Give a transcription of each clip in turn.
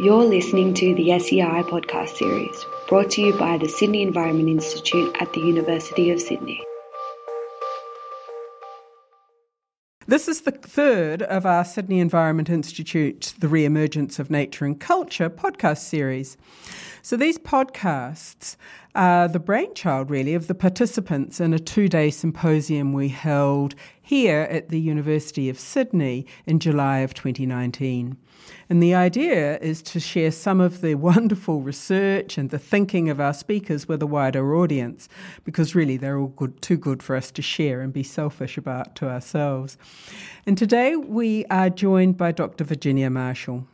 You're listening to the SEI podcast series, brought to you by the Sydney Environment Institute at the University of Sydney. This is the third of our Sydney Environment Institute, The Re-Emergence of Nature and Culture podcast series. So these podcasts are the brainchild, really, of the participants in a two day symposium we held here at the University of Sydney in July of 2019. And the idea is to share some of the wonderful research and the thinking of our speakers with a wider audience, because really they're all good, too good for us to share and be selfish about to ourselves. And today we are joined by Dr. Virginia Marshall.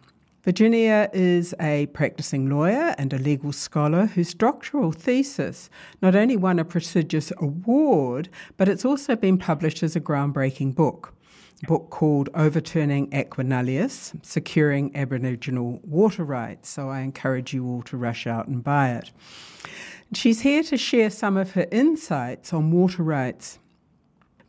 Virginia is a practicing lawyer and a legal scholar whose doctoral thesis not only won a prestigious award, but it's also been published as a groundbreaking book. Book called Overturning aqua nullius Securing Aboriginal Water Rights. So I encourage you all to rush out and buy it. She's here to share some of her insights on water rights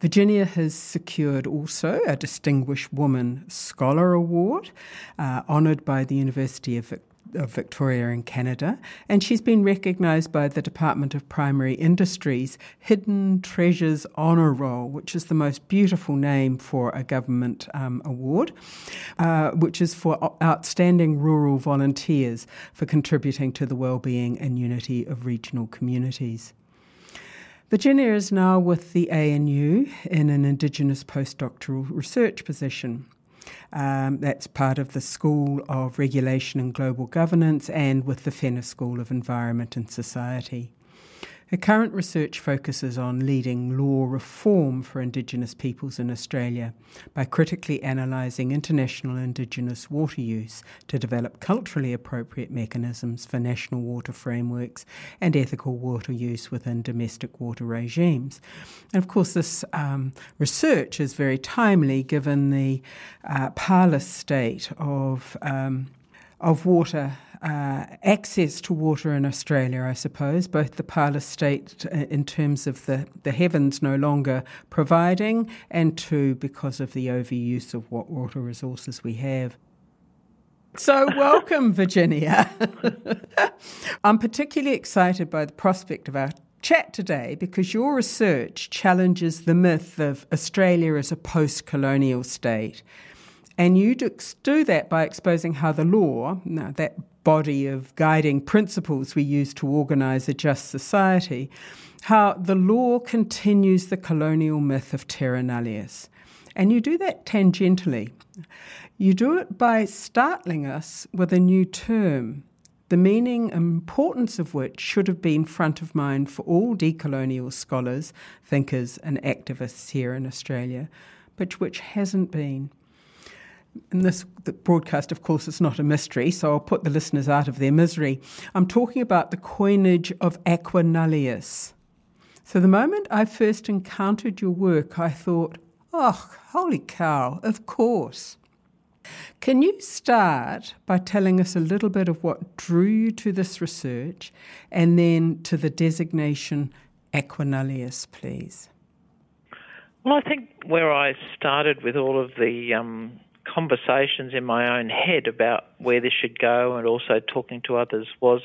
Virginia has secured also a Distinguished Woman Scholar Award, uh, honoured by the University of, of Victoria in Canada, and she's been recognised by the Department of Primary Industries Hidden Treasures Honour Roll, which is the most beautiful name for a government um, award, uh, which is for outstanding rural volunteers for contributing to the well-being and unity of regional communities. Virginia is now with the ANU in an Indigenous postdoctoral research position. Um, that's part of the School of Regulation and Global Governance and with the Fenner School of Environment and Society. Her current research focuses on leading law reform for Indigenous peoples in Australia by critically analysing international Indigenous water use to develop culturally appropriate mechanisms for national water frameworks and ethical water use within domestic water regimes. And of course, this um, research is very timely given the uh, parlous state of. Um, of water uh, access to water in Australia, I suppose, both the parlous state uh, in terms of the, the heavens no longer providing, and two, because of the overuse of what water resources we have. So, welcome, Virginia. I'm particularly excited by the prospect of our chat today because your research challenges the myth of Australia as a post colonial state. And you do that by exposing how the law, that body of guiding principles we use to organise a just society, how the law continues the colonial myth of terra nullius. And you do that tangentially. You do it by startling us with a new term, the meaning and importance of which should have been front of mind for all decolonial scholars, thinkers, and activists here in Australia, but which hasn't been and this broadcast, of course, it's not a mystery, so I'll put the listeners out of their misery. I'm talking about the coinage of aqua nullius. So the moment I first encountered your work, I thought, oh, holy cow, of course. Can you start by telling us a little bit of what drew you to this research and then to the designation aqua nullius, please? Well, I think where I started with all of the um, conversations in my own head about where this should go and also talking to others was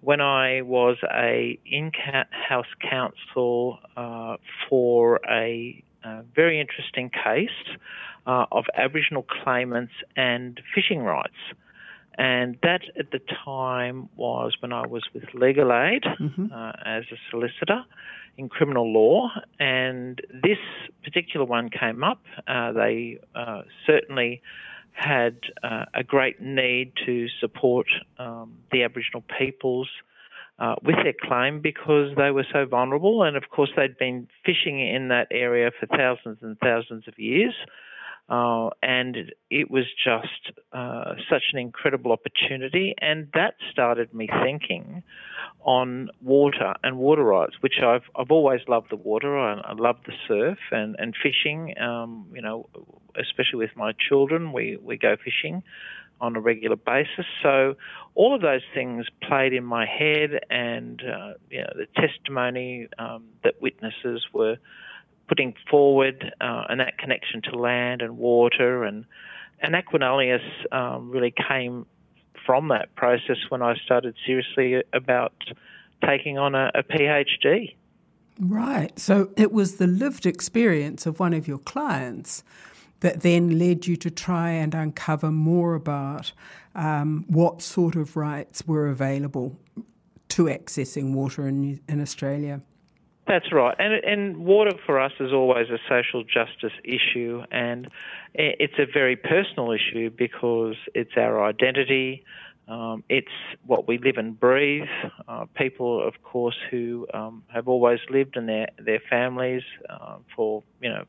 when I was a in-house counsel uh, for a, a, very interesting case uh, of Aboriginal claimants and fishing rights. And that at the time was when I was with Legal Aid mm-hmm. uh, as a solicitor in criminal law, and this particular one came up. Uh, they uh, certainly had uh, a great need to support um, the Aboriginal peoples uh, with their claim because they were so vulnerable, and of course they'd been fishing in that area for thousands and thousands of years. Uh, and it was just uh, such an incredible opportunity, and that started me thinking on water and water rights, which I've I've always loved the water. I, I love the surf and and fishing. Um, you know, especially with my children, we we go fishing on a regular basis. So all of those things played in my head, and uh, you know, the testimony um, that witnesses were putting forward uh, and that connection to land and water and and aqua nullius um, really came from that process when I started seriously about taking on a, a PhD. Right. So it was the lived experience of one of your clients that then led you to try and uncover more about um, what sort of rights were available to accessing water in, in Australia. That's right, and and water for us is always a social justice issue, and it's a very personal issue because it's our identity, um, it's what we live and breathe. Uh, people, of course, who um, have always lived in their their families uh, for you know.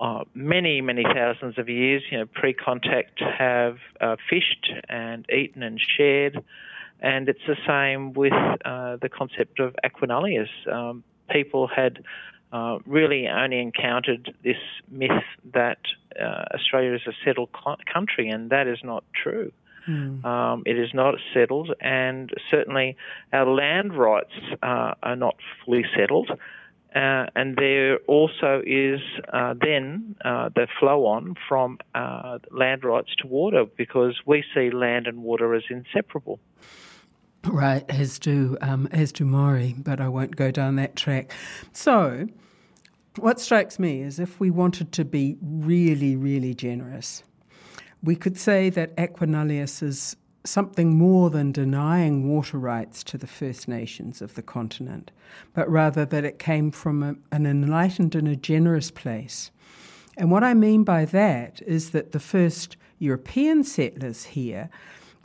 Uh, many, many thousands of years, you know, pre-contact have uh, fished and eaten and shared, and it's the same with uh, the concept of aqua nullius. Um, people had uh, really only encountered this myth that uh, Australia is a settled country, and that is not true. Mm. Um, it is not settled, and certainly our land rights uh, are not fully settled. Uh, and there also is uh, then uh, the flow on from land rights to water because we see land and water as inseparable. Right, as do um, as do Maori, but I won't go down that track. So, what strikes me is if we wanted to be really, really generous, we could say that aqua nullius is something more than denying water rights to the First Nations of the continent, but rather that it came from a, an enlightened and a generous place. And what I mean by that is that the first European settlers here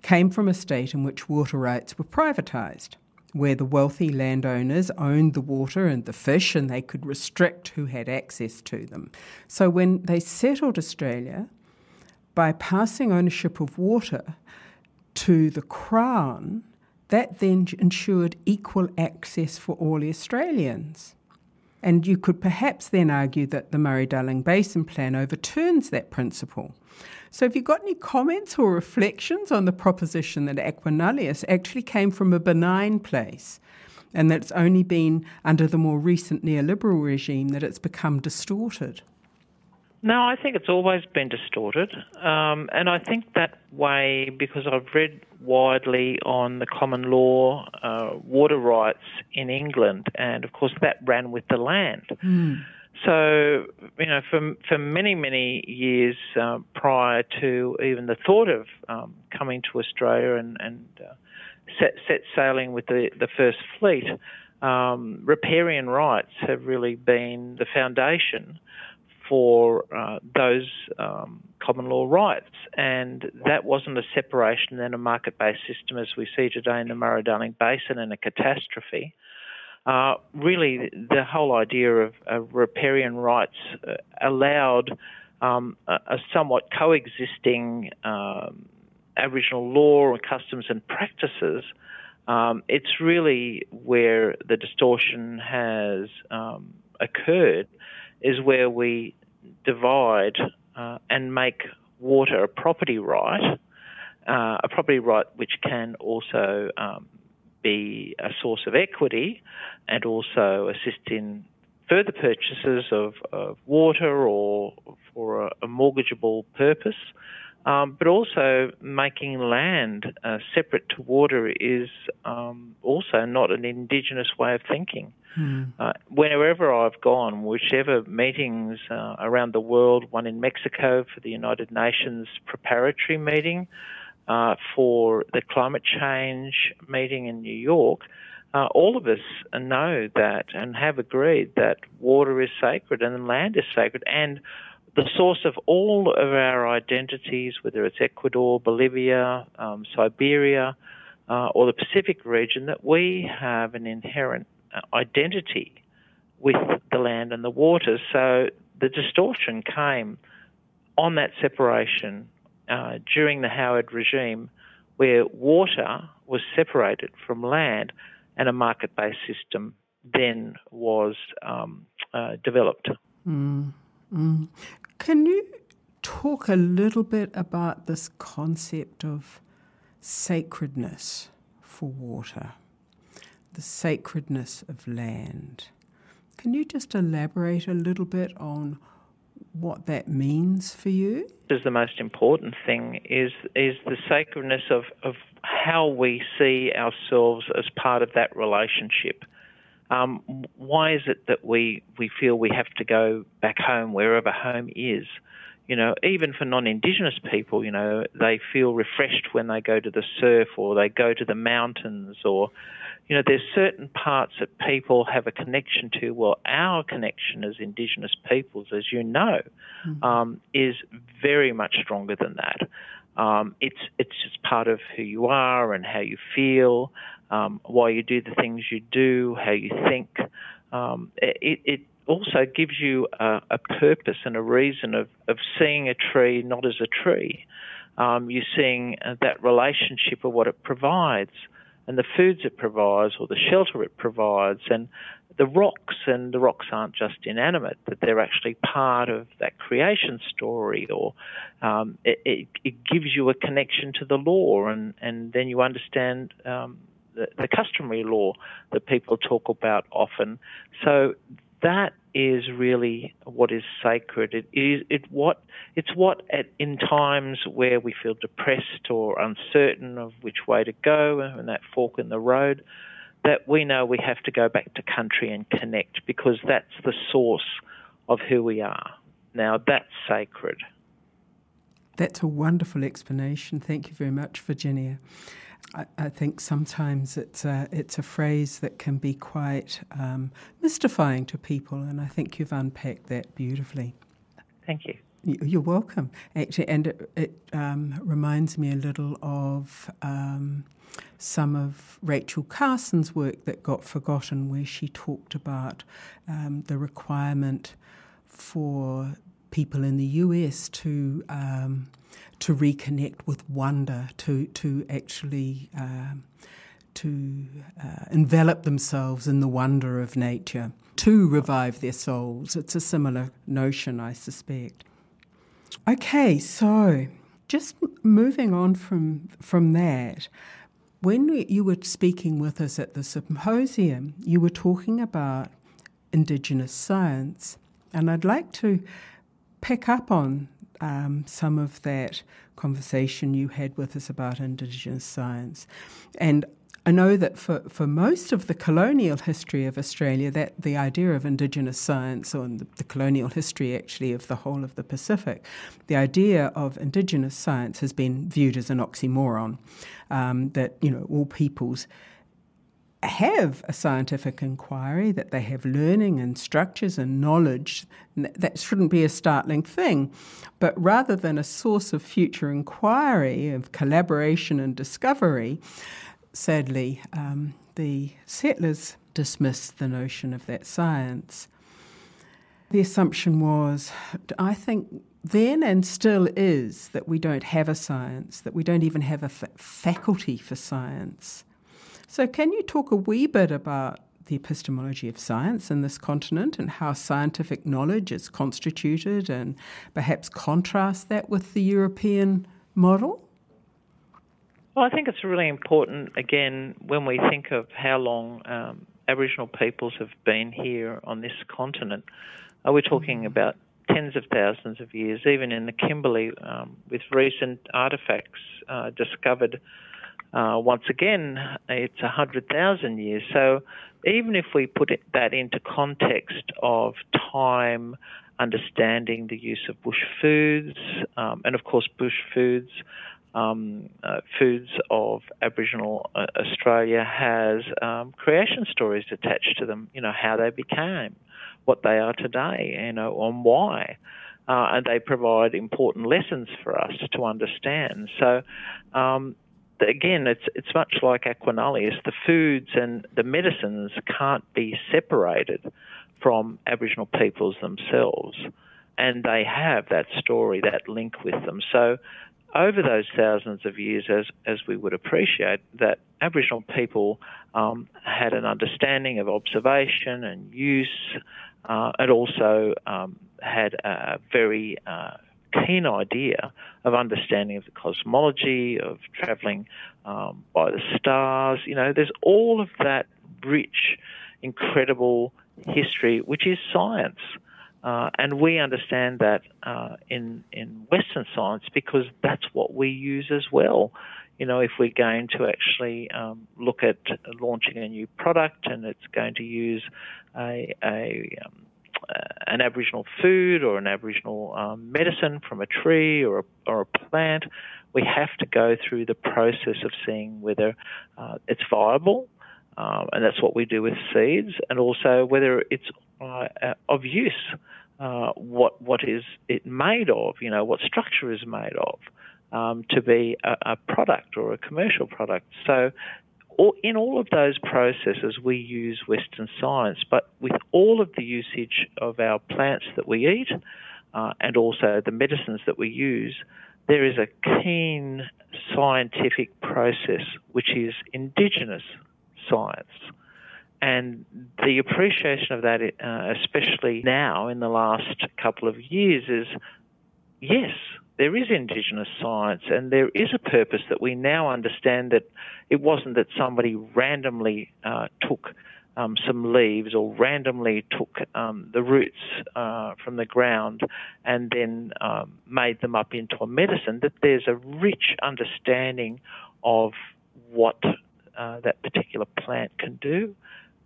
came from a state in which water rights were privatised, where the wealthy landowners owned the water and the fish and they could restrict who had access to them. So when they settled Australia, by passing ownership of water to the Crown, that then ensured equal access for all Australians. And you could perhaps then argue that the Murray Darling Basin Plan overturns that principle so, have you got any comments or reflections on the proposition that aqua nullius actually came from a benign place and that it's only been under the more recent neoliberal regime that it's become distorted? No, I think it's always been distorted. Um, and I think that way because I've read widely on the common law uh, water rights in England, and of course that ran with the land. Mm. So, you know, for, for many, many years uh, prior to even the thought of um, coming to Australia and, and uh, set, set sailing with the, the first fleet, um, riparian rights have really been the foundation for uh, those um, common law rights. And that wasn't a separation then a market based system as we see today in the Murray Darling Basin and a catastrophe. Uh, really, the whole idea of, of riparian rights uh, allowed um, a, a, somewhat coexisting um, Aboriginal law and customs and practices. Um, it's really where the distortion has um, occurred, is where we divide uh, and make water a property right, uh, a property right which can also um, be a source of equity and also assist in further purchases of, of water or for a, a mortgageable purpose. Um, but also making land uh, separate to water is um, also not an indigenous way of thinking. Hmm. Uh, whenever I've gone, whichever meetings uh, around the world, one in Mexico for the United Nations preparatory meeting, uh, for the climate change meeting in New York, uh, all of us know that and have agreed that water is sacred and land is sacred and the source of all of our identities, whether it's Ecuador, Bolivia, um, Siberia, uh, or the Pacific region, that we have an inherent uh, identity with the land and the waters. So the distortion came on that separation uh, during the Howard regime, where water was separated from land and a market based system then was um, uh, developed. Mm, mm. Can you talk a little bit about this concept of sacredness for water, the sacredness of land? Can you just elaborate a little bit on what that means for you? Is the most important thing is is the sacredness of, of how we see ourselves as part of that relationship. Um, why is it that we, we feel we have to go back home wherever home is? You know, even for non-Indigenous people, you know, they feel refreshed when they go to the surf or they go to the mountains or, you know, there's certain parts that people have a connection to. Well, our connection as Indigenous peoples, as you know, mm-hmm. um, is very much stronger than that. Um, it's it's just part of who you are and how you feel, um, why you do the things you do, how you think. Um, it, it also gives you a, a, purpose and a reason of, of seeing a tree not as a tree. Um, you're seeing uh, that relationship of what it provides and the foods it provides or the shelter it provides and the rocks and the rocks aren't just inanimate that they're actually part of that creation story or um, it, it, it, gives you a connection to the law and, and then you understand um, the, the customary law that people talk about often. So that is really what is sacred. It is it what it's what at in times where we feel depressed or uncertain of which way to go and that fork in the road, that we know we have to go back to country and connect because that's the source of who we are. Now that's sacred. That's a wonderful explanation. Thank you very much, Virginia. I, I think sometimes it's a, it's a phrase that can be quite um, mystifying to people, and I think you've unpacked that beautifully. Thank you. You're welcome, actually, and it, it um, reminds me a little of um, some of Rachel Carson's work that got forgotten, where she talked about um, the requirement for people in the US to um, to reconnect with wonder, to to actually um, to uh, envelop themselves in the wonder of nature, to revive their souls. It's a similar notion, I suspect. Okay, so just moving on from from that. When you were speaking with us at the symposium, you were talking about Indigenous science, and I'd like to pick up on um, some of that conversation you had with us about Indigenous science. And I know that for, for most of the colonial history of Australia, that the idea of Indigenous science, or the, the, colonial history actually of the whole of the Pacific, the idea of Indigenous science has been viewed as an oxymoron. Um, that you know all peoples have a scientific inquiry, that they have learning and structures and knowledge, that shouldn't be a startling thing. But rather than a source of future inquiry, of collaboration and discovery, sadly, um, the settlers dismissed the notion of that science. The assumption was, I think, then and still is, that we don't have a science, that we don't even have a f- faculty for science. So, can you talk a wee bit about the epistemology of science in this continent and how scientific knowledge is constituted and perhaps contrast that with the European model? Well, I think it's really important, again, when we think of how long um, Aboriginal peoples have been here on this continent. Uh, we're talking mm. about tens of thousands of years, even in the Kimberley, um, with recent artefacts uh, discovered uh, once again, it's 100,000 years. So even if we put it, that into context of time, understanding the use of bush foods, um, and of course, bush foods, um, uh, foods of Aboriginal uh, Australia has um, creation stories attached to them. You know how they became, what they are today, you know, and why. Uh, and they provide important lessons for us to understand. So, um, again, it's it's much like aqua nullius. The foods and the medicines can't be separated from Aboriginal peoples themselves, and they have that story, that link with them. So, over those thousands of years, as as we would appreciate, that Aboriginal people um, had an understanding of observation and use, uh, and also um, had a very uh, keen idea of understanding of the cosmology, of traveling um, by the stars. You know, there's all of that rich, incredible history, which is science. Uh, and we understand that uh, in in Western science because that's what we use as well. You know, if we're going to actually um, look at launching a new product and it's going to use a, a um, an Aboriginal food or an Aboriginal um, medicine from a tree or a, or a plant, we have to go through the process of seeing whether uh, it's viable, um, and that's what we do with seeds, and also whether it's uh, of use. Uh, what what is it made of? You know, what structure is made of um, to be a, a, product or a commercial product. So in all of those processes, we use Western science, but with all of the usage of our plants that we eat uh, and also the medicines that we use, there is a keen scientific process which is indigenous science. And the appreciation of that, uh, especially now in the last couple of years, is yes, there is Indigenous science and there is a purpose that we now understand that it wasn't that somebody randomly uh, took um, some leaves or randomly took um, the roots uh, from the ground and then um, made them up into a medicine, that there's a rich understanding of what uh, that particular plant can do,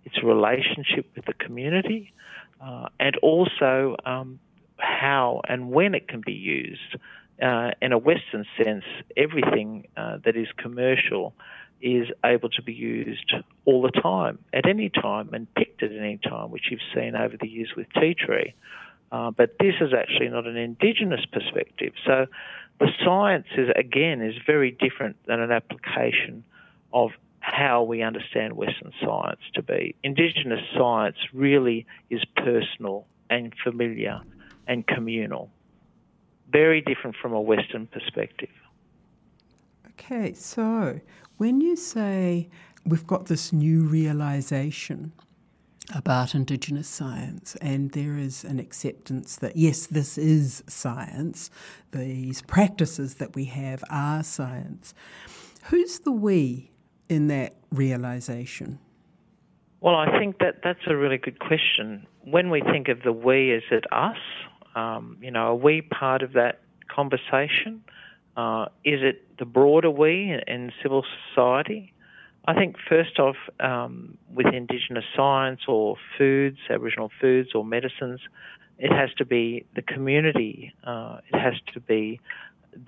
its relationship with the community, uh, and also um, how and when it can be used. Uh, in a Western sense, everything uh, that is commercial is able to be used all the time, at any time, and picked at any time, which you've seen over the years with tea tree. Uh, but this is actually not an indigenous perspective. So the science is again is very different than an application of how we understand Western science to be. Indigenous science really is personal and familiar and communal. Very different from a Western perspective. Okay, so when you say we've got this new realization about Indigenous science, and there is an acceptance that yes, this is science, these practices that we have are science. Who's the we in that realization? Well, I think that that's a really good question. When we think of the we, is it us? Um, you know, are we part of that conversation? Uh, is it the broader we in civil society? I think first off, um, with Indigenous science or foods, Aboriginal foods or medicines, it has to be the community. Uh, it has to be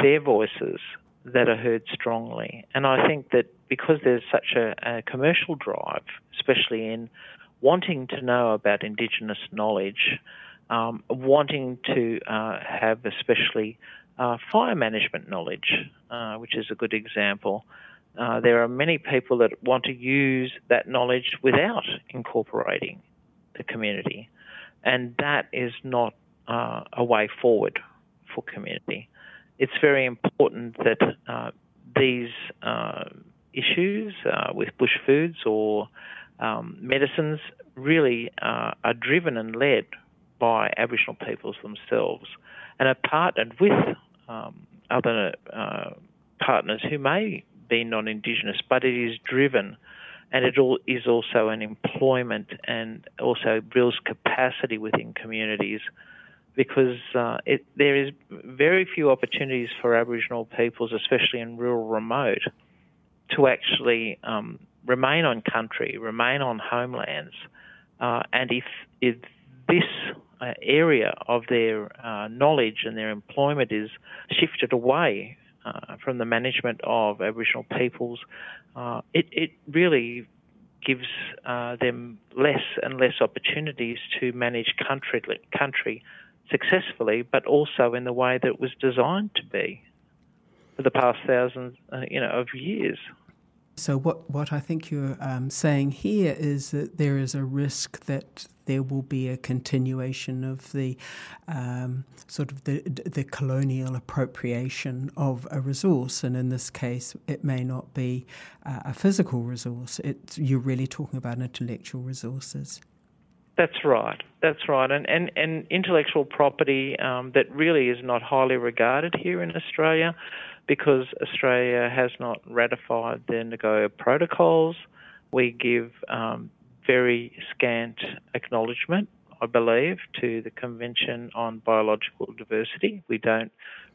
their voices that are heard strongly. And I think that because there's such a, a commercial drive, especially in wanting to know about Indigenous knowledge, um, wanting to uh, have especially uh, fire management knowledge, uh, which is a good example. Uh, there are many people that want to use that knowledge without incorporating the community, and that is not uh, a way forward for community. It's very important that uh, these issues with bush foods or um, medicines really are driven and led by Aboriginal peoples themselves and are partnered with um, other uh, partners who may be non Indigenous, but it is driven and it all is also an employment and also builds capacity within communities because uh, it, there is very few opportunities for Aboriginal peoples, especially in rural remote, to actually um, remain on country, remain on homelands. Uh, and if, if this area of their uh, knowledge and their employment is shifted away uh, from the management of Aboriginal peoples, uh, it, it really gives uh, them less and less opportunities to manage country, country successfully, but also in the way that it was designed to be for the past thousands, uh, you know, of years. So what what I think you're um, saying here is that there is a risk that there will be a continuation of the um, sort of the the colonial appropriation of a resource, and in this case, it may not be uh, a physical resource. It's, you're really talking about intellectual resources. That's right. That's right. And and, and intellectual property um, that really is not highly regarded here in Australia because Australia has not ratified the Nagoya protocols. We give um, very scant acknowledgement I believe, to the Convention on Biological Diversity. We don't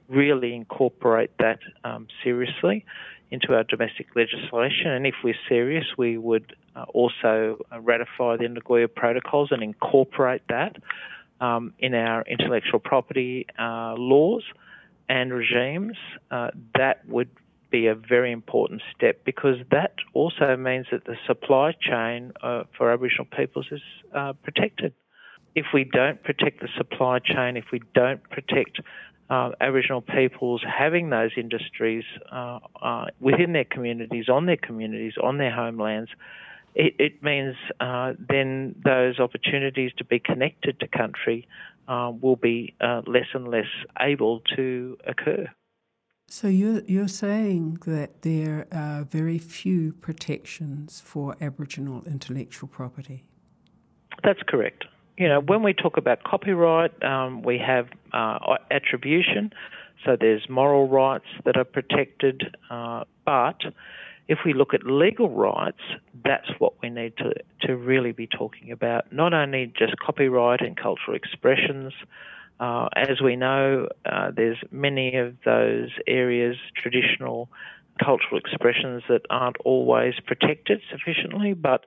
really incorporate that um, seriously into our domestic legislation. And if we're serious, we would uh, also ratify the Nagoya Protocols and incorporate that um, in our intellectual property uh, laws and regimes. Uh, that would be a very important step because that also means that the supply chain uh, for Aboriginal peoples is uh, protected. If we don't protect the supply chain, if we don't protect uh, Aboriginal peoples having those industries uh, uh, within their communities, on their communities, on their homelands, it, it means uh, then those opportunities to be connected to country will be less and less able to occur. So you're, you're saying that there are very few protections for Aboriginal intellectual property? That's correct you know, when we talk about copyright, um, we have uh, attribution, so there's moral rights that are protected, uh, but if we look at legal rights, that's what we need to, to really be talking about. Not only just copyright and cultural expressions. Uh, as we know, uh, there's many of those areas, traditional cultural expressions that aren't always protected sufficiently, but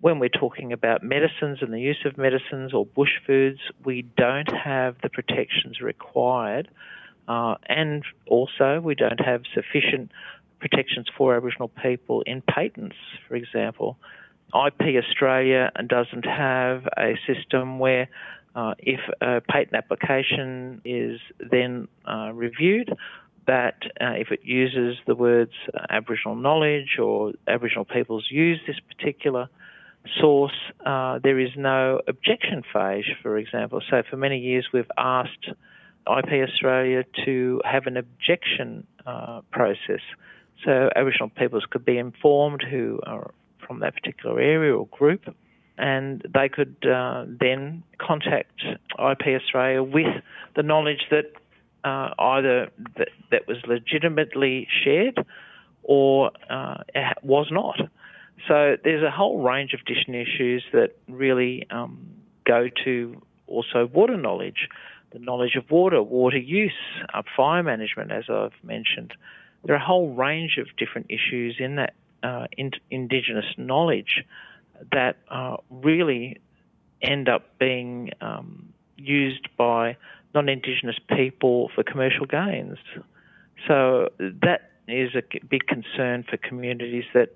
when we're talking about medicines and the use of medicines or bush foods, we don't have the protections required. Uh, and also, we don't have sufficient protections for Aboriginal people in patents, for example. IP Australia doesn't have a system where uh, if a patent application is then uh, reviewed, that uh, if it uses the words uh, Aboriginal knowledge or Aboriginal peoples use this particular source, uh, there is no objection phase, for example. So for many years we've asked IP Australia to have an objection uh, process. So Aboriginal peoples could be informed who are from that particular area or group, and they could uh, then contact IP Australia with the knowledge that uh, either that, that was legitimately shared or uh, was not. So there's a whole range of different issues that really um, go to also water knowledge, the knowledge of water, water use, uh, fire management, as I've mentioned. There are a whole range of different issues in that uh, in- Indigenous knowledge that uh, really end up being um, used by non Indigenous people for commercial gains. So that is a big concern for communities that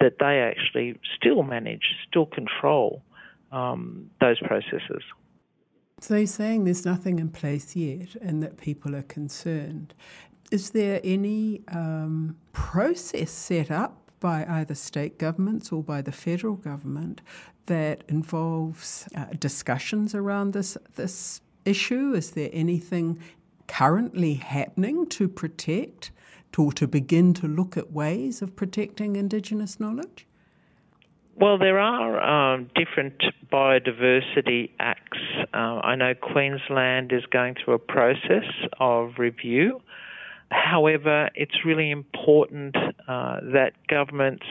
that they actually still manage, still control um, those processes. So you're saying there's nothing in place yet and that people are concerned. Is there any um, process set up by either state governments or by the federal government that involves uh, discussions around this this issue? Is there anything currently happening to protect or to begin to look at ways of protecting Indigenous knowledge? Well, there are um, different biodiversity acts. Uh, I know Queensland is going through a process of review. However, it's really important uh, that governments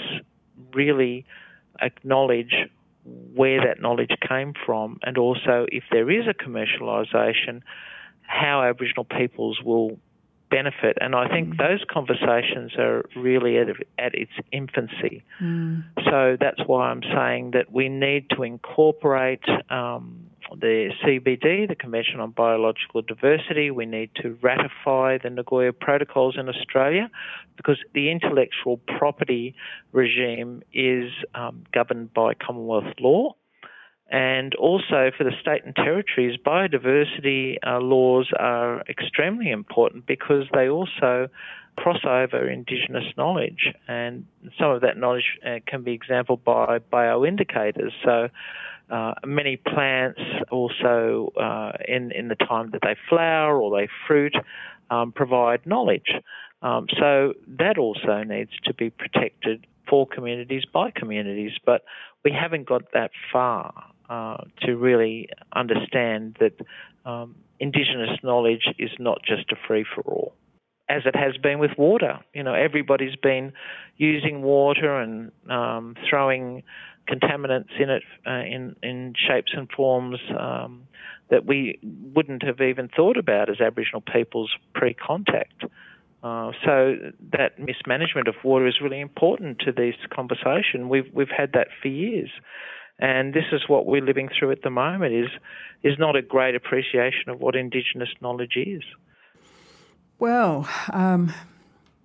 really acknowledge where that knowledge came from and also if there is a commercialisation, how Aboriginal peoples will benefit. And I think mm. those conversations are really at, at its infancy. Mm. So that's why I'm saying that we need to incorporate um, the CBD, the Convention on Biological Diversity. We need to ratify the Nagoya Protocols in Australia because the intellectual property regime is um, governed by Commonwealth law. And also for the state and territories, biodiversity uh, laws are extremely important because they also cross over Indigenous knowledge, and some of that knowledge uh, can be exampled by bioindicators. So, uh, many plants also, uh, in in the time that they flower or they fruit, um, provide knowledge. Um, so that also needs to be protected for communities by communities, but we haven't got that far. Uh, to really understand that um, Indigenous knowledge is not just a free for all, as it has been with water. You know, everybody's been using water and um, throwing contaminants in it uh, in in shapes and forms um, that we wouldn't have even thought about as Aboriginal peoples pre-contact. Uh, so that mismanagement of water is really important to this conversation. We've we've had that for years, and this is what we're living through at the moment. is is not a great appreciation of what Indigenous knowledge is. Well, um,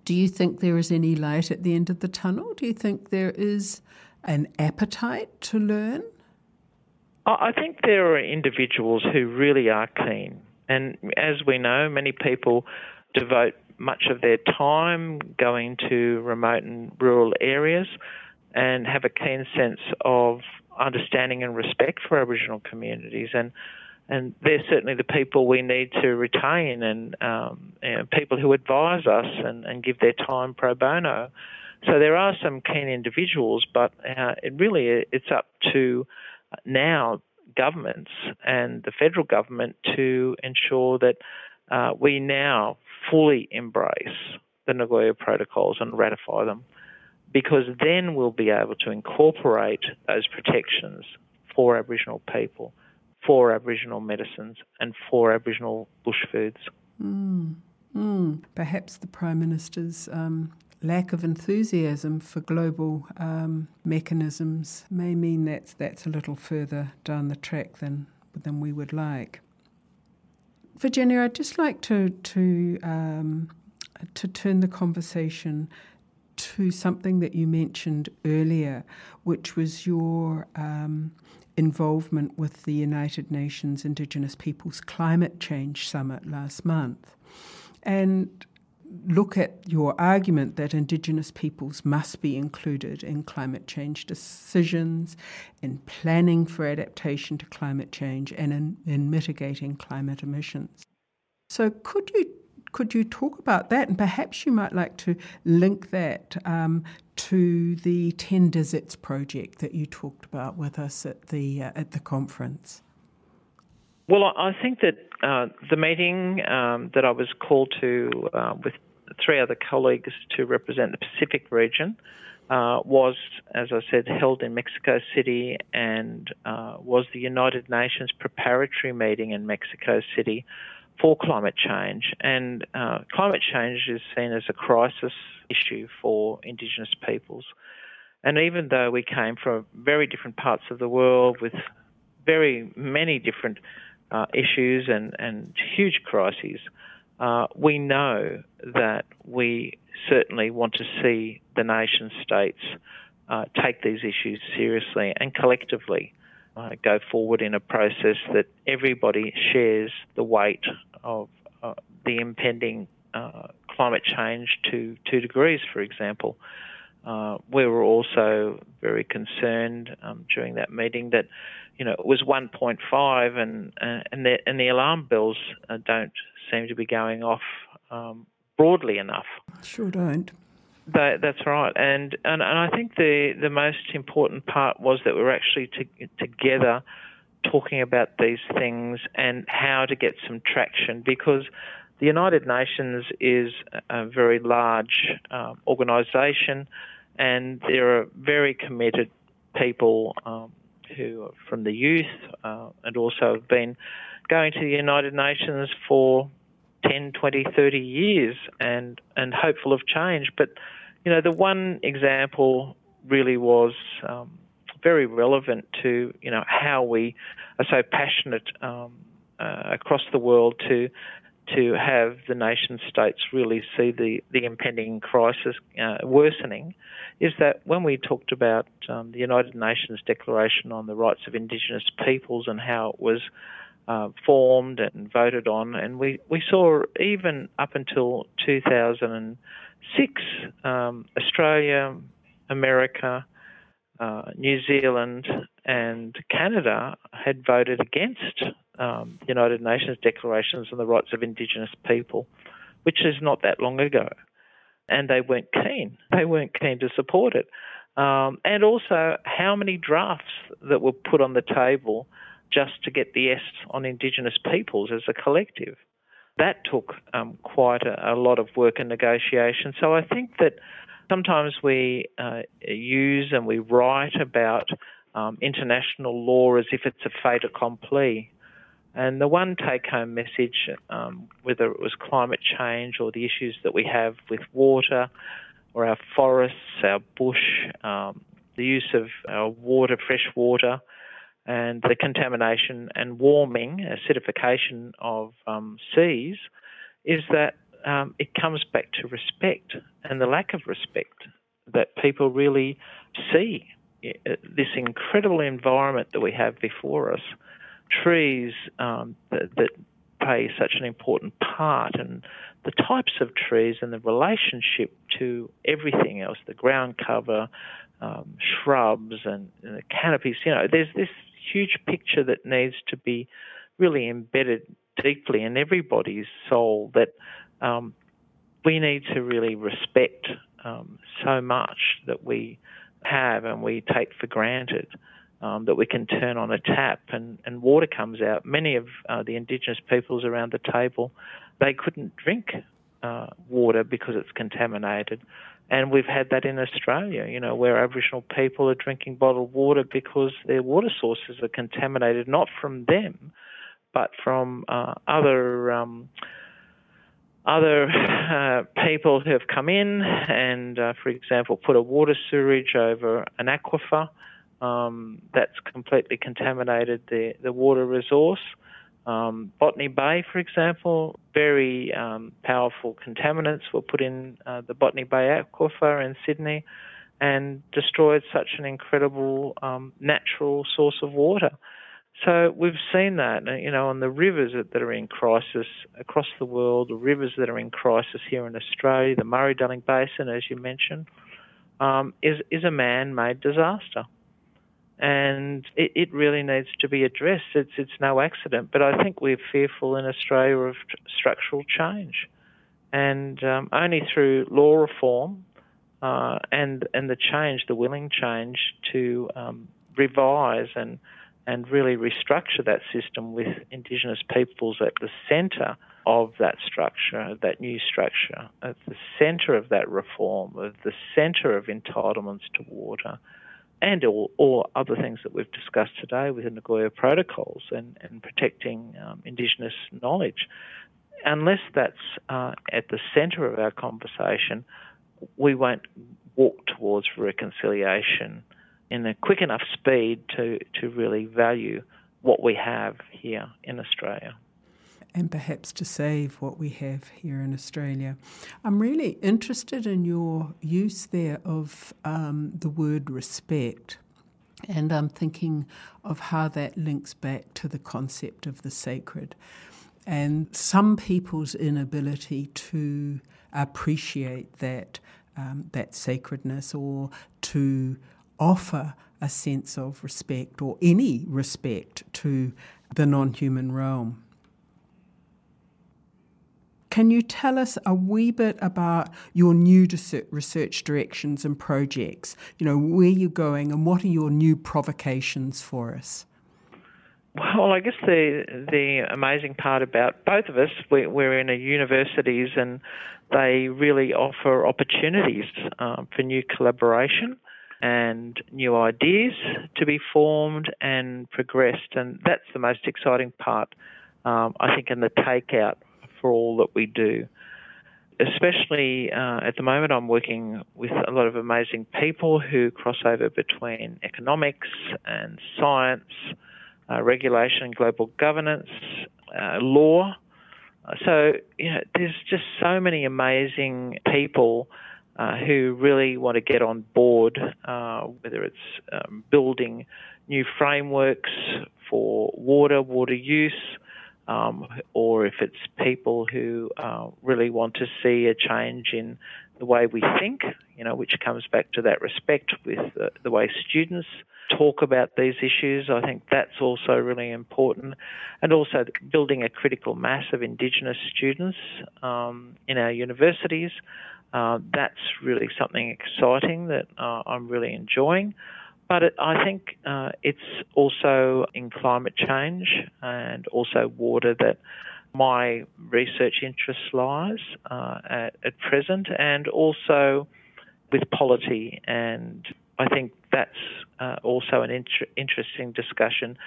do you think there is any light at the end of the tunnel? Do you think there is an appetite to learn? I think there are individuals who really are keen. And as we know, many people devote much of their time going to remote and rural areas and have a keen sense of understanding and respect for Aboriginal communities. And and they're certainly the people we need to retain and um, you know, people who advise us and, and give their time pro bono. So there are some keen individuals, but uh, it really it's up to now governments and the federal government to ensure that uh, we now fully embrace the Nagoya protocols and ratify them, because then we'll be able to incorporate those protections for Aboriginal people, for Aboriginal medicines, and for Aboriginal bush foods. Mm. Mm. Perhaps the Prime Minister's um, lack of enthusiasm for global um, mechanisms may mean that's, that's a little further down the track than, than we would like. Virginia, I'd just like to, to, um, to turn the conversation to something that you mentioned earlier, which was your um, involvement with the United Nations Indigenous Peoples Climate Change Summit last month. And look at your argument that Indigenous peoples must be included in climate change decisions, in planning for adaptation to climate change, and in, in mitigating climate emissions. So, could you could you talk about that, and perhaps you might like to link that um, to the Ten Deserts project that you talked about with us at the uh, at the conference? Well, I think that uh, the meeting um, that I was called to uh, with three other colleagues to represent the Pacific region uh, was, as I said, held in Mexico City and uh, was the United Nations preparatory meeting in Mexico City for climate change. And uh, climate change is seen as a crisis issue for Indigenous peoples. And even though we came from very different parts of the world with very many different uh, issues and, and huge crises, uh, we know that we certainly want to see the nation states uh, take these issues seriously and collectively uh, go forward in a process that everybody shares the weight of uh, the impending uh, climate change to two degrees, for example. Uh, we were also very concerned um, during that meeting that, you know, it was 1.5, and uh, and the and the alarm bells uh, don't seem to be going off um, broadly enough. Sure don't. That, that's right, and, and and I think the the most important part was that we were actually to, together talking about these things and how to get some traction because the United Nations is a very large uh, organisation, and there are very committed people um, who are from the youth uh, and also have been going to the United Nations for 10, 20, 30 years and, and hopeful of change. But, you know, the one example really was um, very relevant to, you know, how we are so passionate um, uh, across the world to to have the nation states really see the, the impending crisis uh, worsening is that when we talked about um, the United Nations Declaration on the Rights of Indigenous Peoples and how it was uh, formed and voted on, and we, we saw even up until 2006, um, Australia, America, uh, New Zealand, and Canada had voted against um, the United Nations declarations on the rights of Indigenous people, which is not that long ago. And they weren't keen. They weren't keen to support it. Um, and also, how many drafts that were put on the table just to get the S on Indigenous peoples as a collective. That took um, quite a, a, lot of work and negotiation. So I think that sometimes we uh, use and we write about um, international law as if it's a fait accompli. And the one take home message, um, whether it was climate change or the issues that we have with water or our forests, our bush, um, the use of our water, fresh water, and the contamination and warming, acidification of um, seas, is that um, it comes back to respect and the lack of respect that people really see uh, this incredible environment that we have before us. Trees um, that, that play such an important part, and the types of trees and the relationship to everything else the ground cover, um, shrubs, and, and the canopies. You know, there's this huge picture that needs to be really embedded deeply in everybody's soul that um, we need to really respect um, so much that we have and we take for granted. Um, that we can turn on a tap and, and water comes out. Many of uh, the Indigenous peoples around the table, they couldn't drink uh, water because it's contaminated. And we've had that in Australia, you know, where Aboriginal people are drinking bottled water because their water sources are contaminated, not from them, but from uh, other um, other uh, people who have come in and, uh, for example, put a water sewerage over an aquifer um, that's completely contaminated the, the water resource. Um, Botany Bay, for example, very um, powerful contaminants were put in uh, the Botany Bay aquifer in Sydney and destroyed such an incredible um, natural source of water. So we've seen that, you know, on the rivers that are in crisis across the world, the rivers that are in crisis here in Australia, the Murray-Darling Basin, as you mentioned, um, is is a man-made disaster and it, it, really needs to be addressed. It's it's no accident, but I think we're fearful in Australia of structural change, and um, only through law reform uh, and and the change, the willing change to um, revise and and really restructure that system with Indigenous peoples at the centre of that structure, that new structure, at the centre of that reform, at the centre of entitlements to water and all, all other things that we've discussed today with the Nagoya protocols and, and protecting um, Indigenous knowledge. Unless that's uh, at the centre of our conversation, we won't walk towards reconciliation in a quick enough speed to, to really value what we have here in Australia and perhaps to save what we have here in Australia. I'm really interested in your use there of um, the word respect. And I'm thinking of how that links back to the concept of the sacred and some people's inability to appreciate that um, that sacredness or to offer a sense of respect or any respect to the non-human realm. Can you tell us a wee bit about your new research directions and projects? You know, where you're going and what are your new provocations for us? Well, I guess the the amazing part about both of us, we, we're in universities and they really offer opportunities um, for new collaboration and new ideas to be formed and progressed, and that's the most exciting part, um, I think, in the takeout for all that we do. Especially uh, at the moment, I'm working with a lot of amazing people who cross over between economics and science, uh, regulation global governance, uh, law. So, you know, there's just so many amazing people uh, who really want to get on board, uh, whether it's um, building new frameworks for water, water use, um, or if it's people who uh, really want to see a change in the way we think, you know, which comes back to that respect with the, the way students talk about these issues. I think that's also really important. And also building a critical mass of Indigenous students um, in our universities. Uh, that's really something exciting that uh, I'm really enjoying. But it, I think uh, it's also in climate change and also water that my research interest lies uh, at, at, present, and also with polity, and I think that's uh, also an inter- interesting discussion.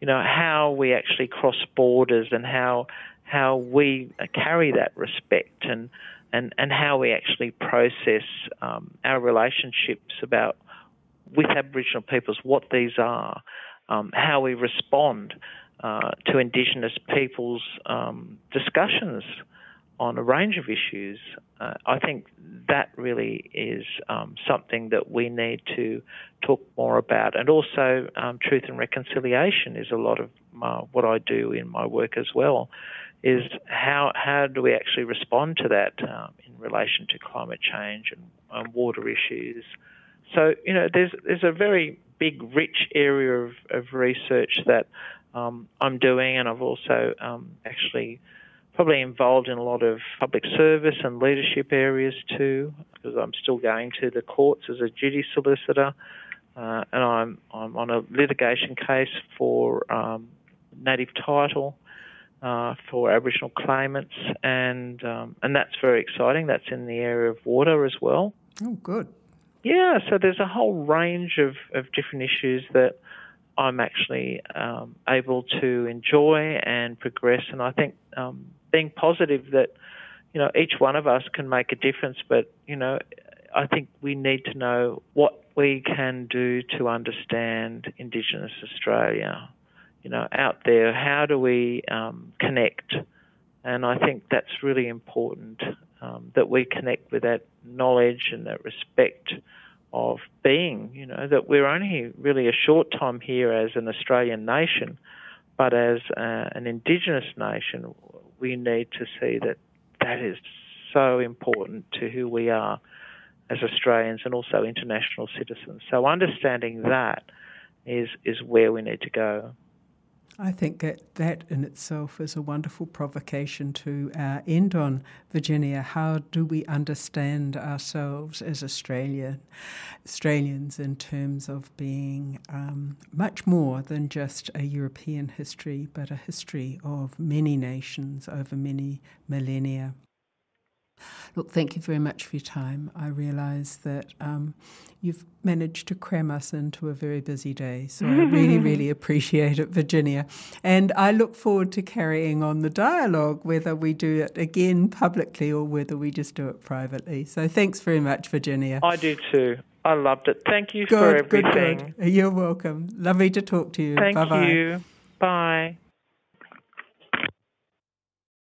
You know how we actually cross borders and how how we carry that respect and and and how we actually process um, our relationships about with Aboriginal peoples, what these are, um, how we respond uh, to Indigenous peoples' um, discussions on a range of issues. Uh, I think that really is um, something that we need to talk more about. And also, um, truth and reconciliation is a lot of my, what I do in my work as well. Is how how do we actually respond to that um, in relation to climate change and um, water issues? So you know, there's there's a very big, rich area of, of research that um, I'm doing, and I've also um, actually probably involved in a lot of public service and leadership areas too, because I'm still going to the courts as a duty solicitor, uh, and I'm I'm on a litigation case for um, native title. Uh, for Aboriginal claimants, and um, and that's very exciting. That's in the area of water as well. Oh, good. Yeah, so there's a whole range of, of different issues that I'm actually um, able to enjoy and progress, and I think um, being positive that you know each one of us can make a difference. But you know, I think we need to know what we can do to understand Indigenous Australia. You know, out there, how do we um, connect? And I think that's really important um, that we connect with that knowledge and that respect of being. You know, that we're only really a short time here as an Australian nation, but as uh, an Indigenous nation, we need to see that that is so important to who we are as Australians and also international citizens. So understanding that is is where we need to go. I think that that in itself is a wonderful provocation to uh, end on, Virginia. How do we understand ourselves as Australian, Australians in terms of being um, much more than just a European history, but a history of many nations over many millennia? Look, thank you very much for your time. I realise that um, you've managed to cram us into a very busy day, so I really, really appreciate it, Virginia. And I look forward to carrying on the dialogue, whether we do it again publicly or whether we just do it privately. So thanks very much, Virginia. I do too. I loved it. Thank you good, for everything. Good, good. You're welcome. Lovely to talk to you. Thank Bye-bye. you. Bye.